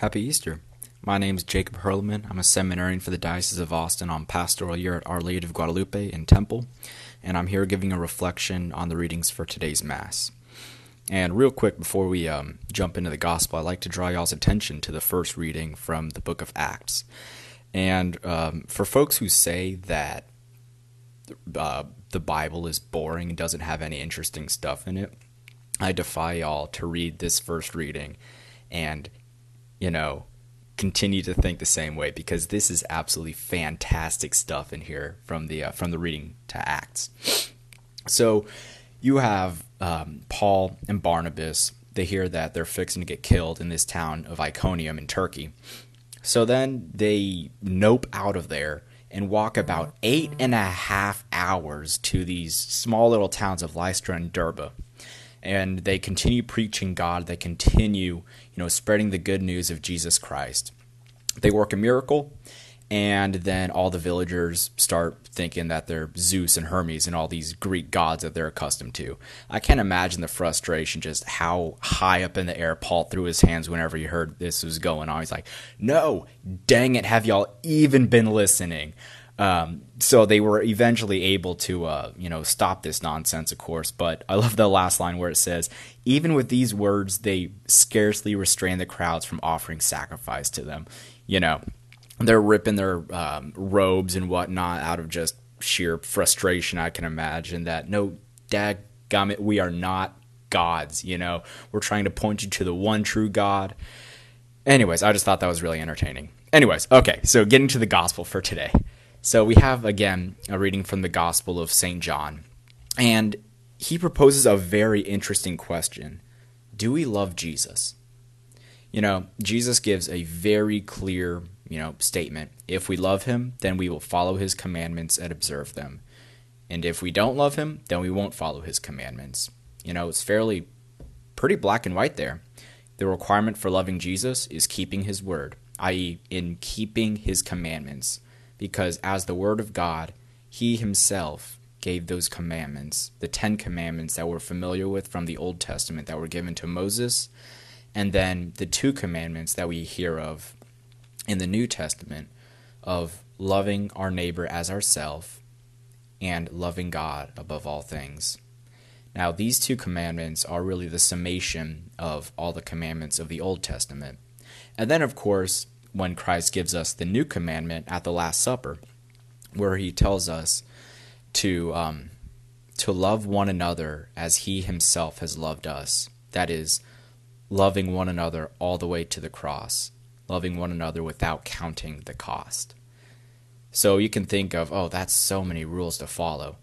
Happy Easter. My name is Jacob Hurlman. I'm a seminarian for the Diocese of Austin on pastoral year at Our Lady of Guadalupe in Temple, and I'm here giving a reflection on the readings for today's Mass. And real quick, before we um, jump into the Gospel, I'd like to draw y'all's attention to the first reading from the book of Acts. And um, for folks who say that uh, the Bible is boring and doesn't have any interesting stuff in it, I defy y'all to read this first reading and you know, continue to think the same way because this is absolutely fantastic stuff in here from the uh, from the reading to Acts. So you have um, Paul and Barnabas. They hear that they're fixing to get killed in this town of Iconium in Turkey. So then they nope out of there and walk about eight and a half hours to these small little towns of Lystra and Derbe and they continue preaching God. They continue, you know, spreading the good news of Jesus Christ. They work a miracle, and then all the villagers start thinking that they're Zeus and Hermes and all these Greek gods that they're accustomed to. I can't imagine the frustration, just how high up in the air Paul threw his hands whenever he heard this was going on. He's like, "No, dang it, have y'all even been listening?" Um, so they were eventually able to, uh, you know, stop this nonsense, of course. But I love the last line where it says, "Even with these words, they scarcely restrain the crowds from offering sacrifice to them." You know, they're ripping their um, robes and whatnot out of just sheer frustration. I can imagine that. No, dad, gummit, we are not gods. You know, we're trying to point you to the one true God. Anyways, I just thought that was really entertaining. Anyways, okay, so getting to the gospel for today. So we have again a reading from the Gospel of St. John, and he proposes a very interesting question Do we love Jesus? You know, Jesus gives a very clear, you know, statement. If we love him, then we will follow his commandments and observe them. And if we don't love him, then we won't follow his commandments. You know, it's fairly pretty black and white there. The requirement for loving Jesus is keeping his word, i.e., in keeping his commandments because as the Word of God, He Himself gave those commandments, the Ten Commandments that we're familiar with from the Old Testament that were given to Moses, and then the two commandments that we hear of in the New Testament of loving our neighbor as ourself and loving God above all things. Now, these two commandments are really the summation of all the commandments of the Old Testament. And then, of course, when Christ gives us the new commandment at the Last Supper, where he tells us to um, to love one another as he himself has loved us. That is, loving one another all the way to the cross, loving one another without counting the cost. So you can think of, oh, that's so many rules to follow,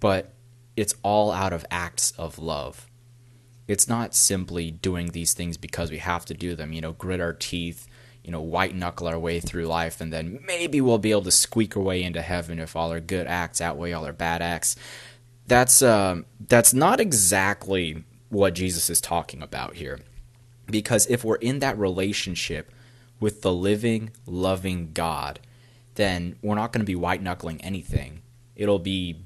but it's all out of acts of love. It's not simply doing these things because we have to do them, you know, grit our teeth, you know, white knuckle our way through life, and then maybe we'll be able to squeak our way into heaven if all our good acts outweigh all our bad acts. That's uh, that's not exactly what Jesus is talking about here, because if we're in that relationship with the living, loving God, then we're not going to be white knuckling anything. It'll be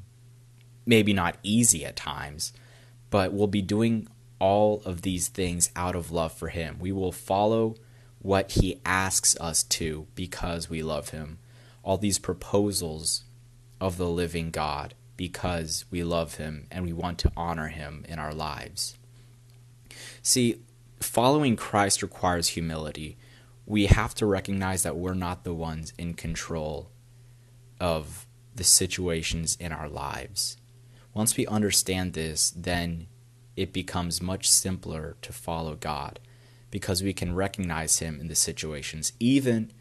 maybe not easy at times, but we'll be doing all of these things out of love for Him. We will follow what he asks us to because we love him. All these proposals of the living God because we love him and we want to honor him in our lives. See, following Christ requires humility. We have to recognize that we're not the ones in control of the situations in our lives. Once we understand this, then it becomes much simpler to follow God because we can recognize him in the situations, even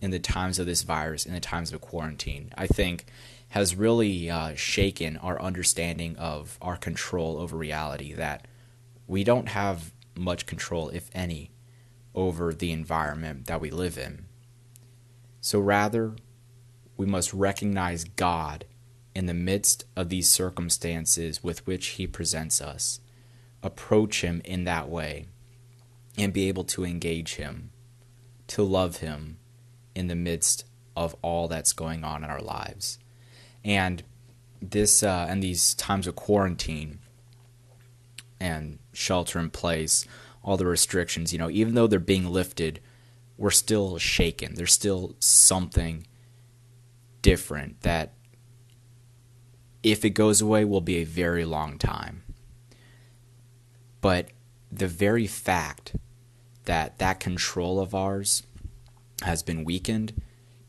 in the times of this virus, in the times of quarantine. I think has really uh, shaken our understanding of our control over reality. That we don't have much control, if any, over the environment that we live in. So rather, we must recognize God in the midst of these circumstances with which He presents us, approach Him in that way and be able to engage Him, to love Him in the midst of all that's going on in our lives. And this uh, and these times of quarantine and shelter in place, all the restrictions, you know, even though they're being lifted we're still shaken. There's still something different that if it goes away will be a very long time. But the very fact that that control of ours has been weakened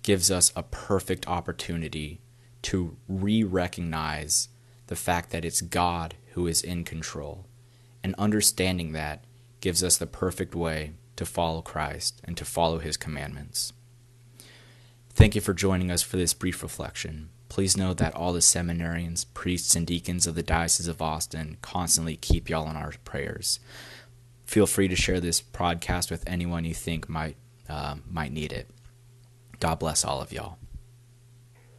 gives us a perfect opportunity to re recognize the fact that it's God who is in control. And understanding that gives us the perfect way to follow Christ and to follow his commandments. Thank you for joining us for this brief reflection. Please know that all the seminarians, priests, and deacons of the Diocese of Austin constantly keep y'all in our prayers. Feel free to share this podcast with anyone you think might uh, might need it. God bless all of y'all.